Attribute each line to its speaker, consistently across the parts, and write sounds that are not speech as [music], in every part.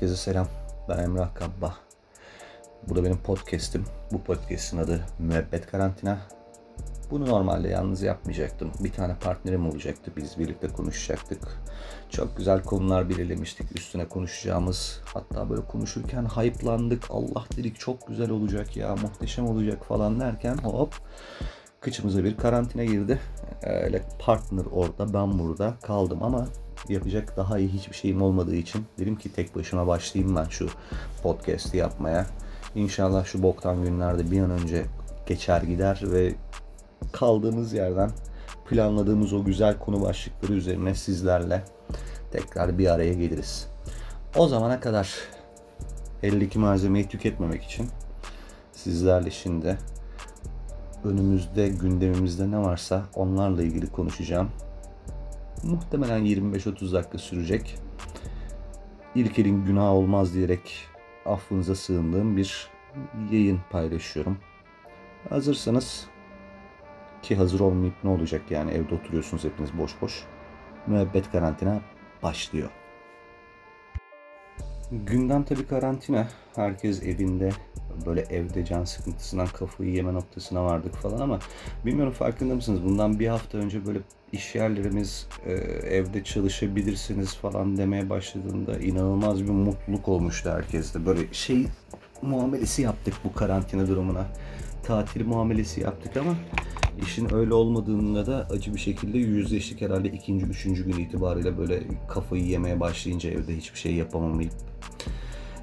Speaker 1: Herkese selam. Ben Emrah Kabba. Bu da benim podcast'im. Bu podcast'in adı Müebbet Karantina. Bunu normalde yalnız yapmayacaktım. Bir tane partnerim olacaktı. Biz birlikte konuşacaktık. Çok güzel konular belirlemiştik. Üstüne konuşacağımız. Hatta böyle konuşurken hype'landık. Allah dedik çok güzel olacak ya, muhteşem olacak falan derken hop kıçımıza bir karantina girdi. Öyle partner orada, ben burada kaldım ama yapacak daha iyi hiçbir şeyim olmadığı için dedim ki tek başıma başlayayım ben şu podcast'i yapmaya. İnşallah şu boktan günlerde bir an önce geçer gider ve kaldığımız yerden planladığımız o güzel konu başlıkları üzerine sizlerle tekrar bir araya geliriz. O zamana kadar eldeki malzemeyi tüketmemek için sizlerle şimdi önümüzde gündemimizde ne varsa onlarla ilgili konuşacağım. Muhtemelen 25-30 dakika sürecek. İlkelin günah olmaz diyerek affınıza sığındığım bir yayın paylaşıyorum. Hazırsanız ki hazır olmayıp ne olacak yani evde oturuyorsunuz hepiniz boş boş. Müebbet karantina başlıyor. Gündem tabii karantina. Herkes evinde böyle evde can sıkıntısından kafayı yeme noktasına vardık falan ama bilmiyorum farkında mısınız? Bundan bir hafta önce böyle iş yerlerimiz e, evde çalışabilirsiniz falan demeye başladığında inanılmaz bir mutluluk olmuştu herkeste. Böyle şey muamelesi yaptık bu karantina durumuna. Tatil muamelesi yaptık ama işin öyle olmadığında da acı bir şekilde yüzleştik herhalde ikinci, üçüncü gün itibariyle böyle kafayı yemeye başlayınca evde hiçbir şey yapamamayıp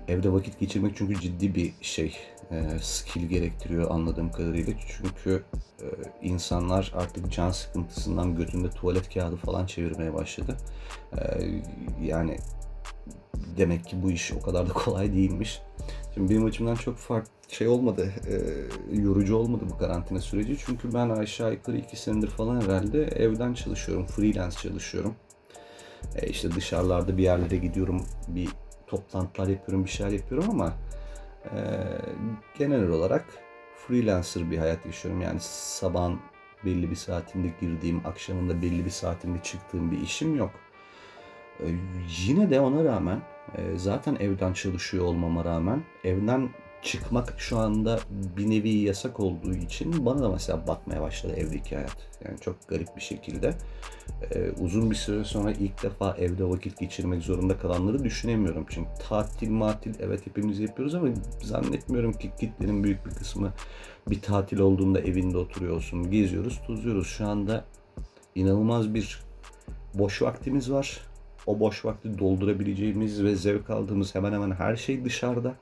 Speaker 1: evde vakit geçirmek çünkü ciddi bir şey e, skill gerektiriyor anladığım kadarıyla. Çünkü e, insanlar artık can sıkıntısından götünde tuvalet kağıdı falan çevirmeye başladı. E, yani demek ki bu iş o kadar da [laughs] kolay değilmiş şimdi benim açımdan çok farklı şey olmadı, e, yorucu olmadı bu karantina süreci. Çünkü ben aşağı yukarı iki senedir falan herhalde evden çalışıyorum, freelance çalışıyorum. E, işte dışarılarda bir yerlere gidiyorum, bir toplantılar yapıyorum, bir şeyler yapıyorum ama e, genel olarak freelancer bir hayat yaşıyorum. Yani sabahın belli bir saatinde girdiğim, akşamında belli bir saatinde çıktığım bir işim yok. E, yine de ona rağmen e, zaten evden çalışıyor olmama rağmen evden çıkmak şu anda bir nevi yasak olduğu için bana da mesela batmaya başladı evdeki hayat. Yani çok garip bir şekilde. Ee, uzun bir süre sonra ilk defa evde vakit geçirmek zorunda kalanları düşünemiyorum. Çünkü tatil matil evet hepimiz yapıyoruz ama zannetmiyorum ki kitlenin büyük bir kısmı bir tatil olduğunda evinde oturuyorsun. Geziyoruz, tozuyoruz. Şu anda inanılmaz bir boş vaktimiz var. O boş vakti doldurabileceğimiz ve zevk aldığımız hemen hemen her şey dışarıda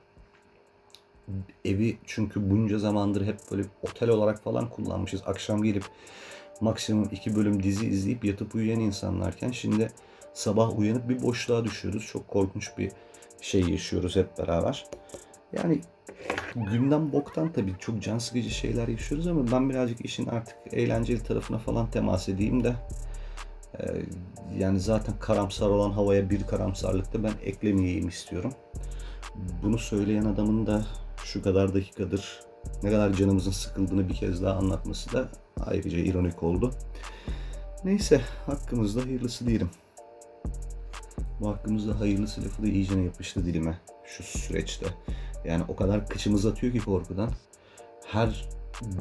Speaker 1: evi çünkü bunca zamandır hep böyle otel olarak falan kullanmışız. Akşam gelip maksimum iki bölüm dizi izleyip yatıp uyuyan insanlarken şimdi sabah uyanıp bir boşluğa düşüyoruz. Çok korkunç bir şey yaşıyoruz hep beraber. Yani gündem boktan tabii çok can sıkıcı şeyler yaşıyoruz ama ben birazcık işin artık eğlenceli tarafına falan temas edeyim de yani zaten karamsar olan havaya bir karamsarlıkta ben eklemeyeyim istiyorum. Bunu söyleyen adamın da şu kadar dakikadır ne kadar canımızın sıkıldığını bir kez daha anlatması da ayrıca ironik oldu. Neyse hakkımızda hayırlısı diyelim. Bu hakkımızda hayırlısı lafı da iyicene yapıştı dilime şu süreçte. Yani o kadar kıçımız atıyor ki korkudan. Her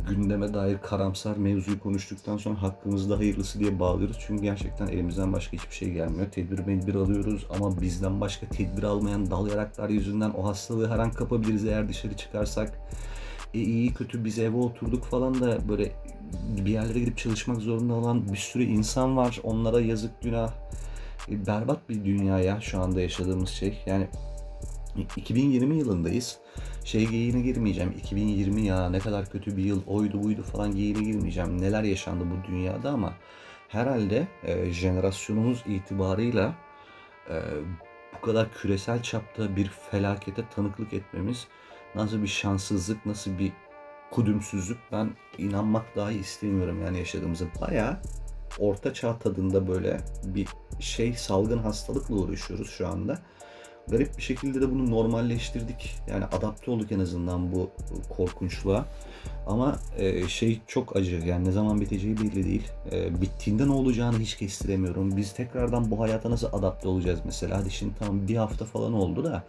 Speaker 1: gündeme dair karamsar mevzuyu konuştuktan sonra hakkımızda hayırlısı diye bağlıyoruz. Çünkü gerçekten elimizden başka hiçbir şey gelmiyor. Tedbir medbir alıyoruz ama bizden başka tedbir almayan dal yaraklar yüzünden o hastalığı her an kapabiliriz eğer dışarı çıkarsak. E, iyi kötü biz eve oturduk falan da böyle bir yerlere gidip çalışmak zorunda olan bir sürü insan var. Onlara yazık günah. E, berbat bir dünya ya şu anda yaşadığımız şey. Yani 2020 yılındayız şey geyiğine girmeyeceğim. 2020 ya ne kadar kötü bir yıl oydu buydu falan geyiğine girmeyeceğim. Neler yaşandı bu dünyada ama herhalde e, jenerasyonumuz itibarıyla e, bu kadar küresel çapta bir felakete tanıklık etmemiz nasıl bir şanssızlık, nasıl bir kudümsüzlük ben inanmak dahi istemiyorum yani yaşadığımızı. Baya orta çağ tadında böyle bir şey salgın hastalıkla uğraşıyoruz şu anda. Garip bir şekilde de bunu normalleştirdik. Yani adapte olduk en azından bu korkunçluğa. Ama e, şey çok acı. Yani ne zaman biteceği belli değil. E, bittiğinde ne olacağını hiç kestiremiyorum. Biz tekrardan bu hayata nasıl adapte olacağız mesela? Hadi şimdi tamam bir hafta falan oldu da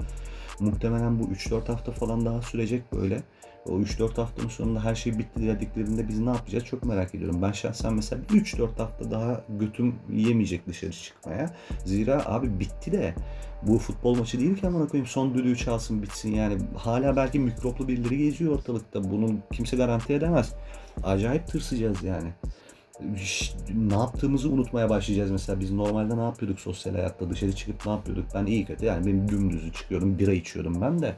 Speaker 1: muhtemelen bu 3-4 hafta falan daha sürecek böyle. O 3-4 haftanın sonunda her şey bitti dediklerinde biz ne yapacağız çok merak ediyorum. Ben şahsen mesela 3-4 hafta daha götüm yemeyecek dışarı çıkmaya. Zira abi bitti de bu futbol maçı değil ki amına koyayım son düdüğü çalsın bitsin yani. Hala belki mikroplu birileri geziyor ortalıkta. Bunun kimse garanti edemez. Acayip tırsacağız yani ne yaptığımızı unutmaya başlayacağız mesela. Biz normalde ne yapıyorduk sosyal hayatta? Dışarı çıkıp ne yapıyorduk? Ben iyi kötü yani benim dümdüzü çıkıyordum, bira içiyordum ben de.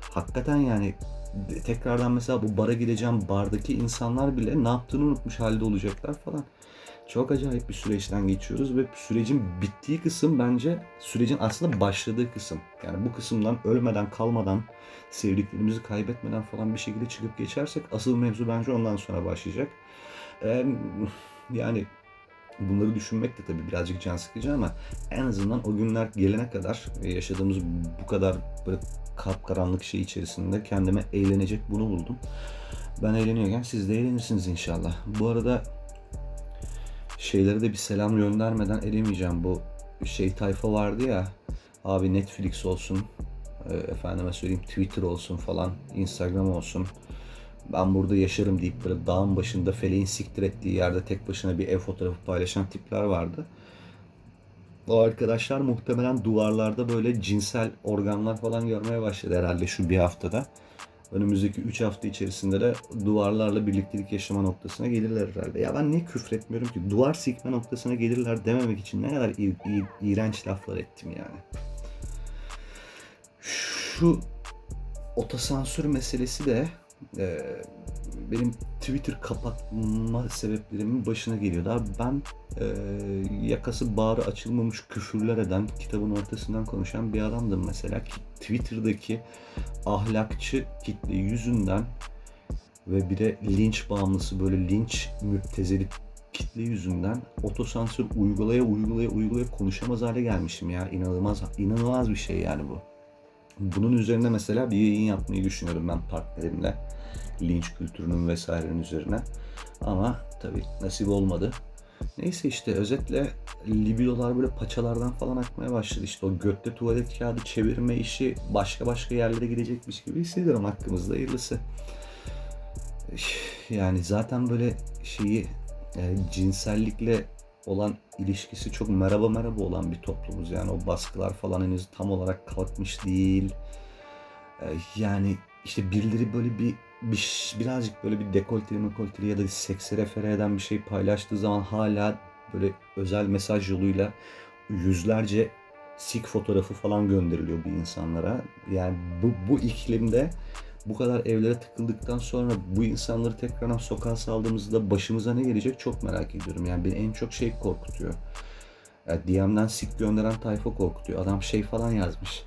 Speaker 1: Hakikaten yani tekrardan mesela bu bara gideceğim bardaki insanlar bile ne yaptığını unutmuş halde olacaklar falan. Çok acayip bir süreçten geçiyoruz ve sürecin bittiği kısım bence sürecin aslında başladığı kısım. Yani bu kısımdan ölmeden kalmadan sevdiklerimizi kaybetmeden falan bir şekilde çıkıp geçersek asıl mevzu bence ondan sonra başlayacak. Ee, yani bunları düşünmek de tabii birazcık can sıkıcı ama en azından o günler gelene kadar yaşadığımız bu kadar böyle kapkaranlık şey içerisinde kendime eğlenecek bunu buldum. Ben eğleniyorken siz de eğlenirsiniz inşallah. Bu arada şeylere de bir selam göndermeden edemeyeceğim. Bu şey tayfa vardı ya abi Netflix olsun e, efendime söyleyeyim Twitter olsun falan Instagram olsun ben burada yaşarım deyip böyle dağın başında feleğin siktir ettiği yerde tek başına bir ev fotoğrafı paylaşan tipler vardı. O arkadaşlar muhtemelen duvarlarda böyle cinsel organlar falan görmeye başladı herhalde şu bir haftada. Önümüzdeki 3 hafta içerisinde de duvarlarla birliktelik yaşama noktasına gelirler herhalde. Ya ben niye küfretmiyorum ki? Duvar sikme noktasına gelirler dememek için ne kadar iğrenç laflar ettim yani. Şu otosansür meselesi de e, benim Twitter kapatma sebeplerimin başına geliyordu. Abi ben e, yakası bağrı açılmamış küfürler eden, kitabın ortasından konuşan bir adamdım mesela. Twitter'daki ahlakçı kitle yüzünden ve bir de linç bağımlısı böyle linç müptezeli kitle yüzünden otosansür uygulaya uygulaya uygulaya konuşamaz hale gelmişim ya. İnanılmaz inanılmaz bir şey yani bu. Bunun üzerine mesela bir yayın yapmayı düşünüyorum ben partnerimle. Linç kültürünün vesairenin üzerine. Ama tabii nasip olmadı. Neyse işte özetle libidolar böyle paçalardan falan akmaya başladı. İşte o götte tuvalet kağıdı çevirme işi başka başka yerlere gidecekmiş gibi hissediyorum hakkımızda hayırlısı. Yani zaten böyle şeyi e, cinsellikle olan ilişkisi çok merhaba merhaba olan bir toplumuz. Yani o baskılar falan henüz tam olarak kalkmış değil. Ee, yani işte birileri böyle bir, bir birazcık böyle bir dekolteli mekolteli ya da sekse refere eden bir şey paylaştığı zaman hala böyle özel mesaj yoluyla yüzlerce sik fotoğrafı falan gönderiliyor bu insanlara. Yani bu, bu iklimde bu kadar evlere tıkıldıktan sonra bu insanları tekrardan sokağa saldığımızda başımıza ne gelecek çok merak ediyorum. Yani beni en çok şey korkutuyor. Yani DM'den sik gönderen tayfa korkutuyor. Adam şey falan yazmış.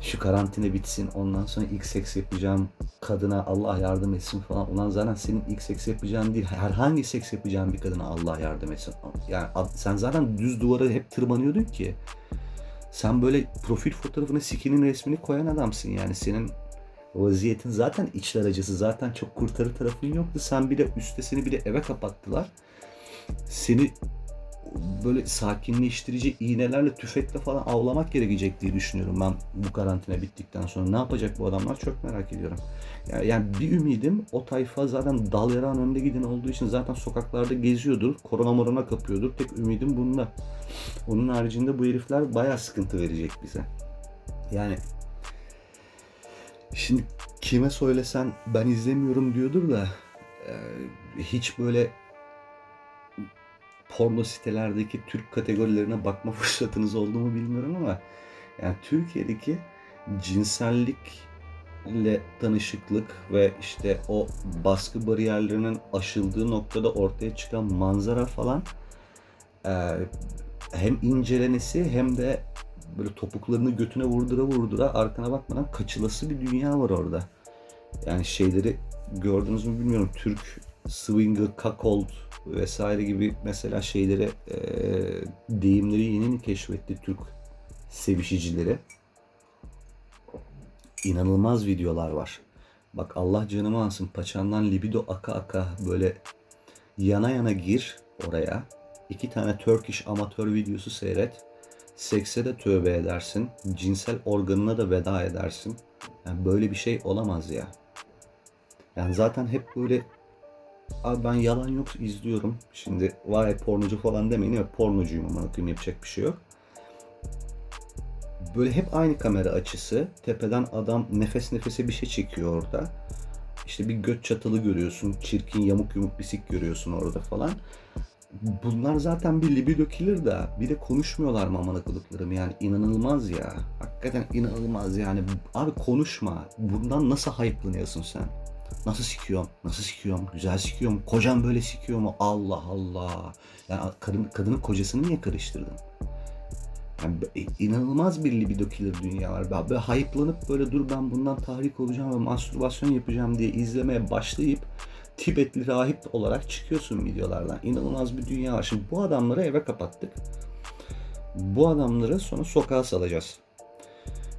Speaker 1: Şu karantina bitsin ondan sonra seks yapacağım kadına Allah yardım etsin falan. Ulan zaten senin seks yapacağın değil herhangi seks yapacağın bir kadına Allah yardım etsin. Yani sen zaten düz duvara hep tırmanıyordun ki. Sen böyle profil fotoğrafına sikinin resmini koyan adamsın yani. Senin vaziyetin zaten içler acısı zaten çok kurtarı tarafın yoktu. Sen bir de üstesini bir de eve kapattılar. Seni böyle sakinleştirici iğnelerle, tüfekle falan avlamak gerekecek diye düşünüyorum ben bu karantina bittikten sonra. Ne yapacak bu adamlar çok merak ediyorum. Yani, yani bir ümidim o tayfa zaten dal yarağın önde giden olduğu için zaten sokaklarda geziyordur. Korona morona kapıyordur. Tek ümidim bunda. Onun haricinde bu herifler bayağı sıkıntı verecek bize. Yani Şimdi kime söylesen ben izlemiyorum diyordur da e, hiç böyle porno sitelerdeki Türk kategorilerine bakma [laughs] fırsatınız oldu mu bilmiyorum ama yani Türkiye'deki cinsellikle tanışıklık ve işte o baskı bariyerlerinin aşıldığı noktada ortaya çıkan manzara falan e, hem incelenesi hem de böyle topuklarını götüne vurdura vurdura arkana bakmadan kaçılası bir dünya var orada. Yani şeyleri gördünüz mü bilmiyorum. Türk swinger, cuckold vesaire gibi mesela şeyleri e, deyimleri yeni mi keşfetti Türk sevişicileri. İnanılmaz videolar var. Bak Allah canımı alsın paçandan libido aka aka böyle yana yana gir oraya. İki tane Turkish amatör videosu seyret. Sekse de tövbe edersin. Cinsel organına da veda edersin. Yani böyle bir şey olamaz ya. Yani zaten hep böyle Abi ben yalan yok izliyorum. Şimdi vay pornocu falan demeyin ya pornocuyum ama koyayım yapacak bir şey yok. Böyle hep aynı kamera açısı. Tepeden adam nefes nefese bir şey çekiyor orada. İşte bir göt çatalı görüyorsun. Çirkin yamuk yumuk bir sik görüyorsun orada falan. Bunlar zaten bir libido killer da bir de konuşmuyorlar mı aman akıllıklarım yani inanılmaz ya. Hakikaten inanılmaz yani. Abi konuşma. Bundan nasıl hype'lanıyorsun sen? Nasıl sikiyorum? Nasıl sikiyorum? Güzel sikiyorum. Kocam böyle sikiyor mu? Allah Allah. Yani kadın, kadının kocasını niye karıştırdın? Yani inanılmaz bir libido killer dünya var. Böyle hype'lanıp böyle dur ben bundan tahrik olacağım ve mastürbasyon yapacağım diye izlemeye başlayıp Tibetli rahip olarak çıkıyorsun videolardan. İnanılmaz bir dünya var. Şimdi bu adamları eve kapattık. Bu adamları sonra sokağa salacağız.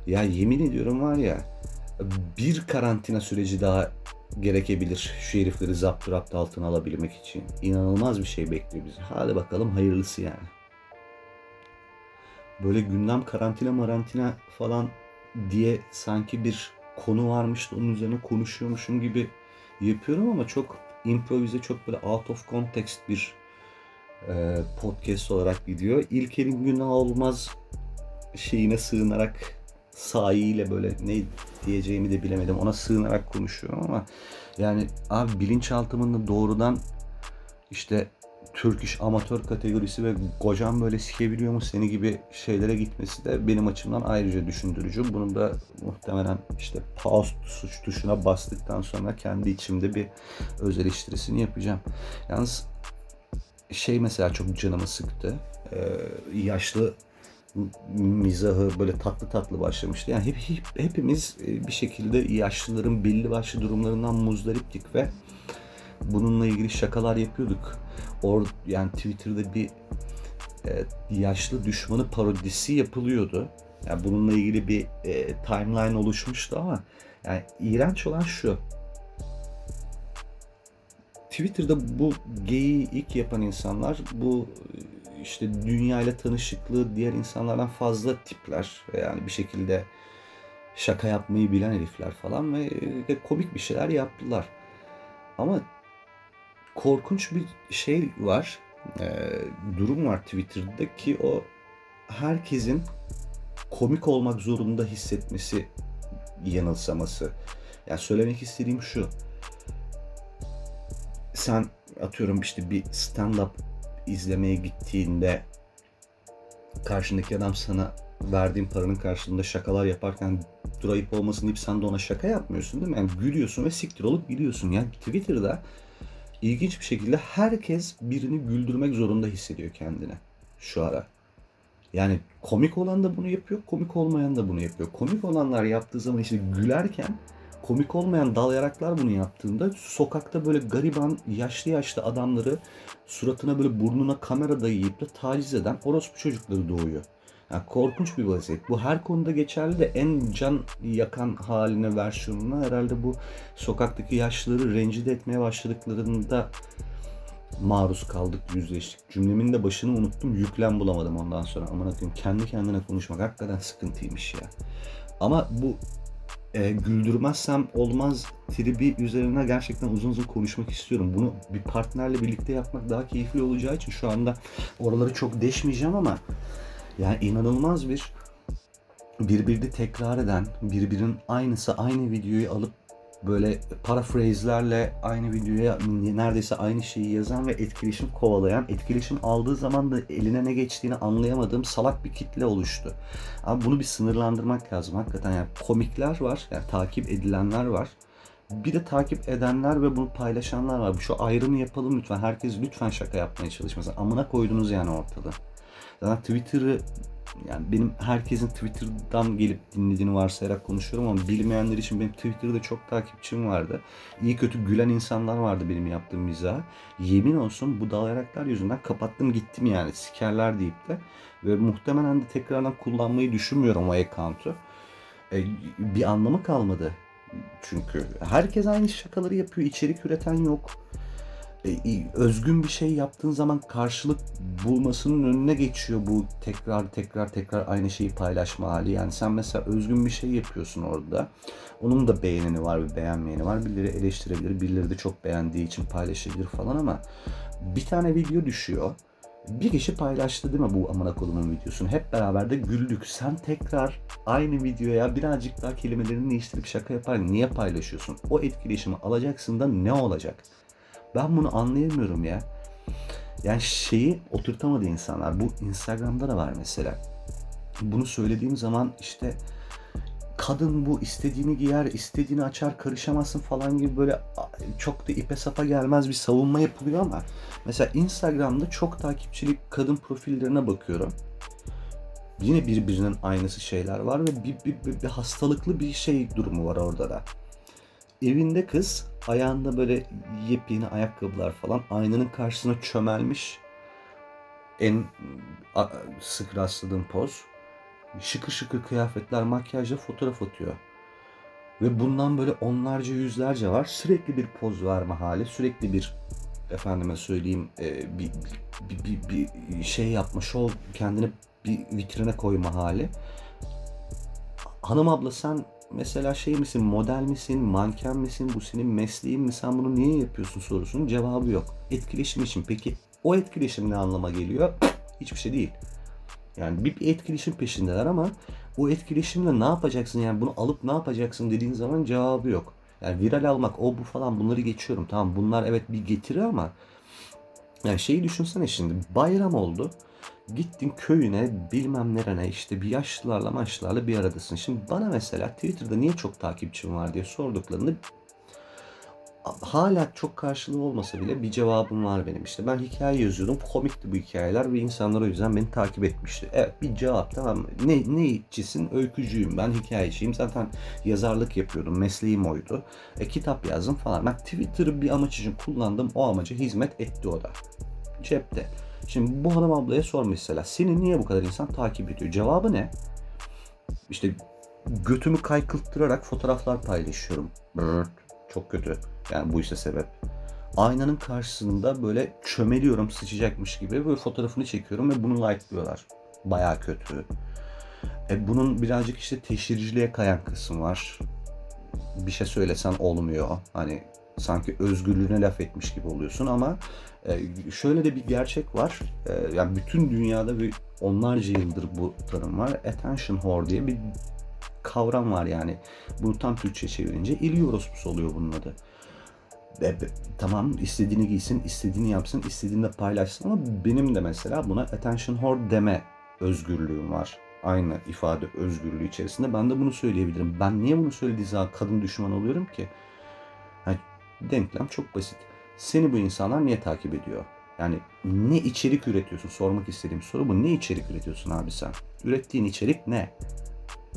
Speaker 1: Ya yemin ediyorum var ya bir karantina süreci daha gerekebilir şu herifleri zapt rapt altına alabilmek için. İnanılmaz bir şey bekliyor bizi. Hadi bakalım hayırlısı yani. Böyle gündem karantina marantina falan diye sanki bir konu varmış da onun üzerine konuşuyormuşum gibi yapıyorum ama çok improvize, çok böyle out of context bir e, podcast olarak gidiyor. İlker'in günah olmaz şeyine sığınarak sahiyle böyle ne diyeceğimi de bilemedim. Ona sığınarak konuşuyorum ama yani abi bilinçaltımın doğrudan işte Türk iş amatör kategorisi ve kocam böyle sikebiliyor mu seni gibi şeylere gitmesi de benim açımdan ayrıca düşündürücü. Bunu da muhtemelen işte pause suç tuşuna bastıktan sonra kendi içimde bir öz eleştirisini yapacağım. Yalnız şey mesela çok canımı sıktı. Ee, yaşlı mizahı böyle tatlı tatlı başlamıştı. Yani hep, hep hepimiz e, bir şekilde yaşlıların belli başlı durumlarından muzdariptik ve bununla ilgili şakalar yapıyorduk. Or yani Twitter'da bir e, yaşlı düşmanı parodisi yapılıyordu. Yani bununla ilgili bir e, timeline oluşmuştu ama yani iğrenç olan şu. Twitter'da bu geyi ilk yapan insanlar bu işte dünya ile tanışıklığı diğer insanlardan fazla tipler. Yani bir şekilde şaka yapmayı bilen herifler falan ve komik bir şeyler yaptılar. Ama korkunç bir şey var. E, durum var Twitter'da ki o herkesin komik olmak zorunda hissetmesi yanılsaması. Yani söylemek istediğim şu. Sen atıyorum işte bir stand-up izlemeye gittiğinde karşındaki adam sana verdiğin paranın karşılığında şakalar yaparken durayıp olmasın deyip sen de ona şaka yapmıyorsun değil mi? Yani gülüyorsun ve siktir olup gidiyorsun. Yani Twitter'da ilginç bir şekilde herkes birini güldürmek zorunda hissediyor kendine şu ara. Yani komik olan da bunu yapıyor, komik olmayan da bunu yapıyor. Komik olanlar yaptığı zaman işte gülerken komik olmayan dal yaraklar bunu yaptığında sokakta böyle gariban yaşlı yaşlı adamları suratına böyle burnuna kamera dayayıp da taciz eden orospu çocukları doğuyor. Yani korkunç bir vaziyet. Bu her konuda geçerli de en can yakan haline versiyonuna herhalde bu sokaktaki yaşlıları rencide etmeye başladıklarında maruz kaldık, yüzleştik. Cümlemin de başını unuttum, yüklem bulamadım ondan sonra. Aman akıyım kendi kendine konuşmak hakikaten sıkıntıymış ya. Ama bu e, güldürmezsem olmaz tribi üzerine gerçekten uzun uzun konuşmak istiyorum. Bunu bir partnerle birlikte yapmak daha keyifli olacağı için şu anda oraları çok deşmeyeceğim ama yani inanılmaz bir birbirini tekrar eden, birbirinin aynısı aynı videoyu alıp böyle paraphraslerle aynı videoya neredeyse aynı şeyi yazan ve etkileşim kovalayan, etkileşim aldığı zaman da eline ne geçtiğini anlayamadığım salak bir kitle oluştu. Ama bunu bir sınırlandırmak lazım hakikaten. Yani komikler var, yani takip edilenler var. Bir de takip edenler ve bunu paylaşanlar var. Şu ayrımı yapalım lütfen. Herkes lütfen şaka yapmaya çalışmasın. Amına koydunuz yani ortada. Zaten Twitter'ı yani benim herkesin Twitter'dan gelip dinlediğini varsayarak konuşuyorum ama bilmeyenler için benim Twitter'da çok takipçim vardı. İyi kötü gülen insanlar vardı benim yaptığım mizah. Yemin olsun bu dalayaraklar yüzünden kapattım gittim yani sikerler deyip de. Ve muhtemelen de tekrardan kullanmayı düşünmüyorum o account'u. E, bir anlamı kalmadı. Çünkü herkes aynı şakaları yapıyor. içerik üreten yok. E, özgün bir şey yaptığın zaman karşılık bulmasının önüne geçiyor bu tekrar tekrar tekrar aynı şeyi paylaşma hali. Yani sen mesela özgün bir şey yapıyorsun orada. Onun da beğeneni var ve beğenmeyeni var. Birileri eleştirebilir, birileri de çok beğendiği için paylaşabilir falan ama bir tane video düşüyor. Bir kişi paylaştı değil mi bu amına kolumun videosunu? Hep beraber de güldük. Sen tekrar aynı videoya birazcık daha kelimelerini değiştirip şaka yapar. Niye paylaşıyorsun? O etkileşimi alacaksın da ne olacak? Ben bunu anlayamıyorum ya. Yani şeyi oturtamadı insanlar. Bu Instagram'da da var mesela. Bunu söylediğim zaman işte kadın bu istediğini giyer, istediğini açar, karışamazsın falan gibi böyle çok da ipe sapa gelmez bir savunma yapılıyor ama mesela Instagram'da çok takipçilik kadın profillerine bakıyorum. Yine birbirinin aynısı şeyler var ve bir, bir, bir, bir hastalıklı bir şey durumu var orada da. Evinde kız ayağında böyle yepyeni ayakkabılar falan aynanın karşısına çömelmiş. En sık rastladığım poz. Şıkır şıkır kıyafetler, makyajla fotoğraf atıyor. Ve bundan böyle onlarca yüzlerce var. Sürekli bir poz verme hali, sürekli bir efendime söyleyeyim e, bir, bir, bir, bir şey yapma, şov kendini bir vitrine koyma hali. Hanım abla sen mesela şey misin, model misin, manken misin, bu senin mesleğin mi, sen bunu niye yapıyorsun sorusunun cevabı yok. Etkileşim için. Peki o etkileşim ne anlama geliyor? [clears throat] Hiçbir şey değil. Yani bir, etkileşim peşindeler ama o etkileşimle ne yapacaksın yani bunu alıp ne yapacaksın dediğin zaman cevabı yok. Yani viral almak o bu falan bunları geçiyorum. Tamam bunlar evet bir getiri ama yani şeyi düşünsene şimdi bayram oldu. Gittin köyüne bilmem nerene işte bir yaşlılarla maçlarla bir aradasın. Şimdi bana mesela Twitter'da niye çok takipçim var diye sorduklarında hala çok karşılığı olmasa bile bir cevabım var benim işte. Ben hikaye yazıyordum. Komikti bu hikayeler ve insanlar o yüzden beni takip etmişti. Evet bir cevap tamam? Ne, ne içisin? Öykücüyüm. Ben hikayeciyim. Zaten yazarlık yapıyordum. Mesleğim oydu. E, kitap yazdım falan. Ben Twitter'ı bir amaç için kullandım. O amaca hizmet etti o da. Cepte. Şimdi bu hanım ablaya sor mesela. Seni niye bu kadar insan takip ediyor? Cevabı ne? İşte götümü kaykılttırarak fotoğraflar paylaşıyorum. Çok kötü. Yani bu işte sebep. Aynanın karşısında böyle çömeliyorum sıçacakmış gibi böyle fotoğrafını çekiyorum ve bunu like'lıyorlar. Baya kötü. E bunun birazcık işte teşhirciliğe kayan kısım var. Bir şey söylesen olmuyor. Hani sanki özgürlüğüne laf etmiş gibi oluyorsun ama e, şöyle de bir gerçek var. E, yani bütün dünyada bir onlarca yıldır bu tanım var. Attention whore diye bir kavram var yani. Bunu tam Türkçe çevirince ilgi orospusu oluyor bunun adı. E, tamam istediğini giysin, istediğini yapsın, istediğini de paylaşsın ama benim de mesela buna attention whore deme özgürlüğüm var. Aynı ifade özgürlüğü içerisinde. Ben de bunu söyleyebilirim. Ben niye bunu söylediği zaman kadın düşman oluyorum ki? Denklem çok basit. Seni bu insanlar niye takip ediyor? Yani ne içerik üretiyorsun? Sormak istediğim soru bu. Ne içerik üretiyorsun abi sen? Ürettiğin içerik ne?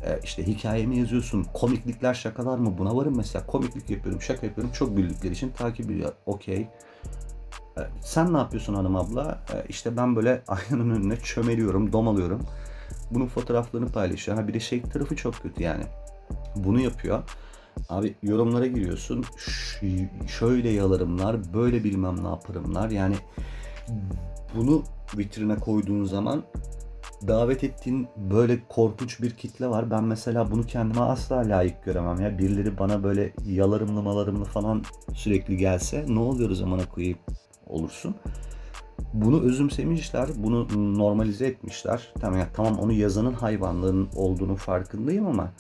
Speaker 1: Ee, işte hikayemi yazıyorsun. Komiklikler, şakalar mı? Buna varım mesela. Komiklik yapıyorum, şaka yapıyorum. Çok güldükleri için takip ediyor. Okey. Ee, sen ne yapıyorsun hanım abla? Ee, işte ben böyle [laughs] aynanın önüne çömeliyorum, domalıyorum. Bunun fotoğraflarını paylaşıyor. Ha bir de şey tarafı çok kötü yani. Bunu yapıyor. Abi yorumlara giriyorsun. Şöyle yalarımlar, böyle bilmem ne yaparımlar. Yani bunu vitrine koyduğun zaman davet ettiğin böyle korkunç bir kitle var. Ben mesela bunu kendime asla layık göremem ya. Birileri bana böyle yalarımlı malarımlı falan sürekli gelse ne oluyor o zamana koyup olursun. Bunu özümsemişler, bunu normalize etmişler. Tamam, yani, tamam onu yazanın hayvanların olduğunu farkındayım ama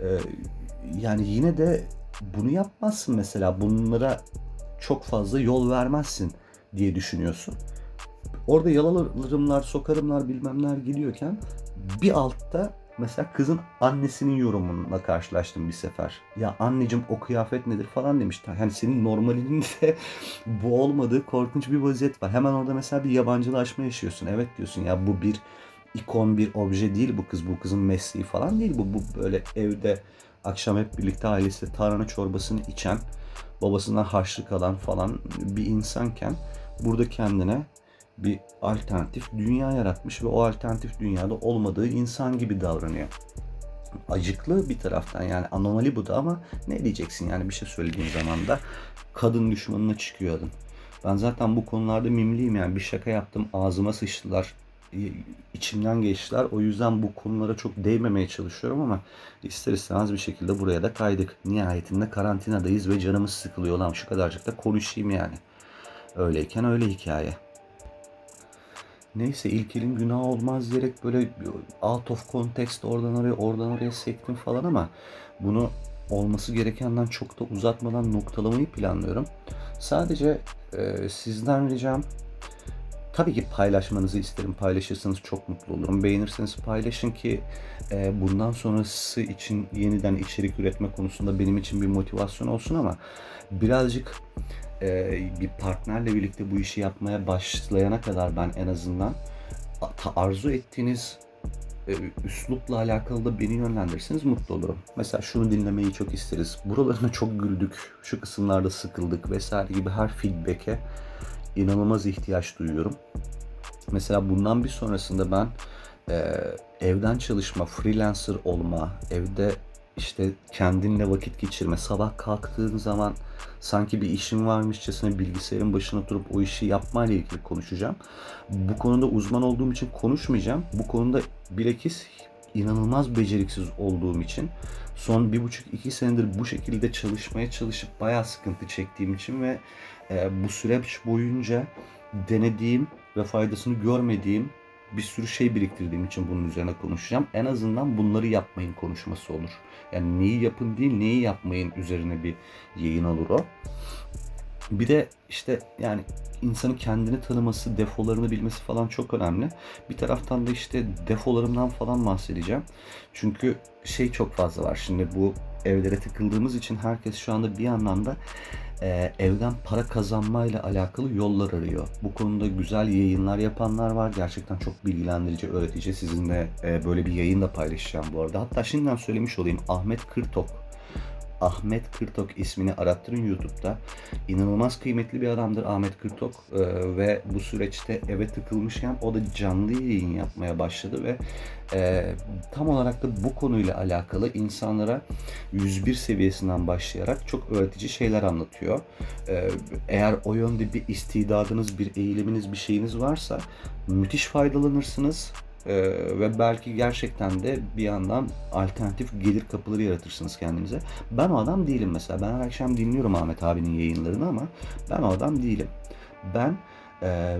Speaker 1: e, yani yine de bunu yapmazsın mesela. Bunlara çok fazla yol vermezsin diye düşünüyorsun. Orada yalanlarımlar, sokarımlar bilmemler geliyorken bir altta mesela kızın annesinin yorumunla karşılaştım bir sefer. Ya anneciğim o kıyafet nedir falan demiş. Yani senin normalinde [laughs] bu olmadığı korkunç bir vaziyet var. Hemen orada mesela bir yabancılaşma yaşıyorsun. Evet diyorsun ya bu bir ikon bir obje değil bu kız. Bu kızın mesleği falan değil. Bu, bu böyle evde akşam hep birlikte ailesi tarhana çorbasını içen, babasından harçlık alan falan bir insanken burada kendine bir alternatif dünya yaratmış ve o alternatif dünyada olmadığı insan gibi davranıyor. Acıklı bir taraftan yani anomali bu da ama ne diyeceksin yani bir şey söylediğin zaman da kadın düşmanına çıkıyor adın. Ben zaten bu konularda mimliyim yani bir şaka yaptım ağzıma sıçtılar içimden geçtiler. O yüzden bu konulara çok değmemeye çalışıyorum ama ister istemez bir şekilde buraya da kaydık. Nihayetinde karantinadayız ve canımız sıkılıyor. Lan şu kadarcık da konuşayım yani. Öyleyken öyle hikaye. Neyse ilk elin günah olmaz diyerek böyle out of context oradan oraya oradan oraya sektim falan ama bunu olması gerekenden çok da uzatmadan noktalamayı planlıyorum. Sadece e, sizden ricam Tabii ki paylaşmanızı isterim. Paylaşırsanız çok mutlu olurum. Beğenirseniz paylaşın ki e, bundan sonrası için yeniden içerik üretme konusunda benim için bir motivasyon olsun ama birazcık e, bir partnerle birlikte bu işi yapmaya başlayana kadar ben en azından arzu ettiğiniz e, üslupla alakalı da beni yönlendirirseniz mutlu olurum. Mesela şunu dinlemeyi çok isteriz. Buralarına çok güldük, şu kısımlarda sıkıldık vesaire gibi her feedback'e inanılmaz ihtiyaç duyuyorum. Mesela bundan bir sonrasında ben e, evden çalışma, freelancer olma, evde işte kendinle vakit geçirme, sabah kalktığın zaman sanki bir işin varmışçasına bilgisayarın başına oturup o işi yapmayla ilgili konuşacağım. Bu konuda uzman olduğum için konuşmayacağım. Bu konuda bilakis inanılmaz beceriksiz olduğum için son bir buçuk iki senedir bu şekilde çalışmaya çalışıp bayağı sıkıntı çektiğim için ve bu süreç boyunca denediğim ve faydasını görmediğim bir sürü şey biriktirdiğim için bunun üzerine konuşacağım. En azından bunları yapmayın konuşması olur. Yani neyi yapın değil neyi yapmayın üzerine bir yayın olur o. Bir de işte yani insanın kendini tanıması, defolarını bilmesi falan çok önemli. Bir taraftan da işte defolarımdan falan bahsedeceğim. Çünkü şey çok fazla var. Şimdi bu evlere tıkıldığımız için herkes şu anda bir yandan da e, evden para kazanmayla alakalı yollar arıyor. Bu konuda güzel yayınlar yapanlar var. Gerçekten çok bilgilendirici, öğretici. Sizinle e, böyle bir yayın da paylaşacağım bu arada. Hatta şimdiden söylemiş olayım. Ahmet Kırtok Ahmet Kırtok ismini arattırın YouTube'da. İnanılmaz kıymetli bir adamdır Ahmet Kırtok ee, ve bu süreçte eve tıkılmışken o da canlı yayın yapmaya başladı ve e, tam olarak da bu konuyla alakalı insanlara 101 seviyesinden başlayarak çok öğretici şeyler anlatıyor. E, eğer o yönde bir istidadınız, bir eğiliminiz, bir şeyiniz varsa müthiş faydalanırsınız ee, ve belki gerçekten de bir yandan alternatif gelir kapıları yaratırsınız kendinize. Ben o adam değilim mesela. Ben her akşam dinliyorum Ahmet abinin yayınlarını ama ben o adam değilim. Ben e,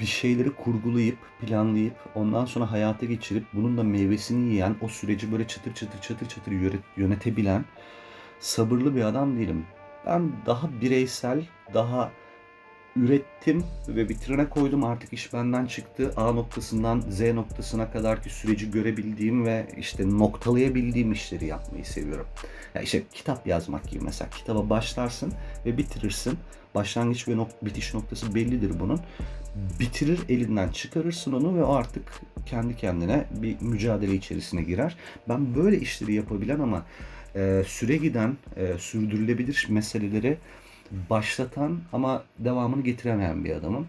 Speaker 1: bir şeyleri kurgulayıp, planlayıp, ondan sonra hayata geçirip bunun da meyvesini yiyen, o süreci böyle çıtır çıtır çıtır çıtır yönetebilen sabırlı bir adam değilim. Ben daha bireysel, daha ürettim ve vitrine koydum. Artık iş benden çıktı. A noktasından Z noktasına kadar ki süreci görebildiğim ve işte noktalayabildiğim işleri yapmayı seviyorum. Ya işte kitap yazmak gibi mesela kitaba başlarsın ve bitirirsin. Başlangıç ve nok- bitiş noktası bellidir bunun. Bitirir elinden çıkarırsın onu ve o artık kendi kendine bir mücadele içerisine girer. Ben böyle işleri yapabilen ama e, süre giden, e, sürdürülebilir meseleleri başlatan ama devamını getiremeyen bir adamım.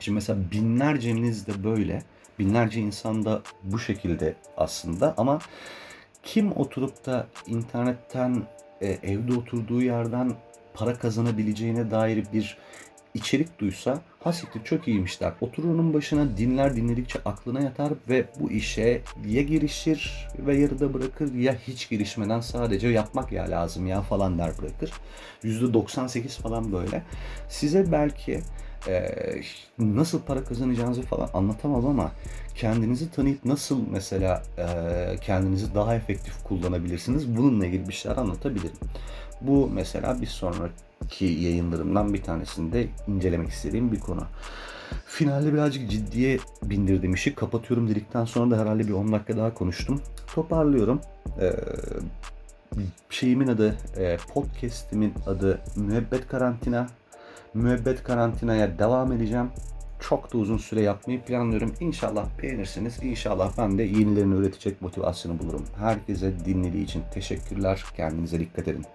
Speaker 1: Şimdi mesela binlercemiz de böyle. Binlerce insan da bu şekilde aslında ama kim oturup da internetten e, evde oturduğu yerden para kazanabileceğine dair bir içerik duysa hasiktir çok iyiymiş der. Oturur onun başına dinler dinledikçe aklına yatar ve bu işe ya girişir ve yarıda bırakır ya hiç girişmeden sadece yapmak ya lazım ya falan der bırakır. %98 falan böyle. Size belki e, nasıl para kazanacağınızı falan anlatamam ama kendinizi tanıyıp nasıl mesela e, kendinizi daha efektif kullanabilirsiniz bununla ilgili bir şeyler anlatabilirim. Bu mesela bir sonraki yayınlarımdan bir tanesinde incelemek istediğim bir konu. Finalde birazcık ciddiye bindirdim işi. Kapatıyorum dedikten sonra da herhalde bir 10 dakika daha konuştum. Toparlıyorum. Ee, şeyimin adı, e, podcast'imin adı Müebbet Karantina. Müebbet Karantina'ya devam edeceğim. çok da uzun süre yapmayı planlıyorum. İnşallah beğenirsiniz. İnşallah ben de yenilerini üretecek motivasyonu bulurum. Herkese dinlediği için teşekkürler. Kendinize dikkat edin.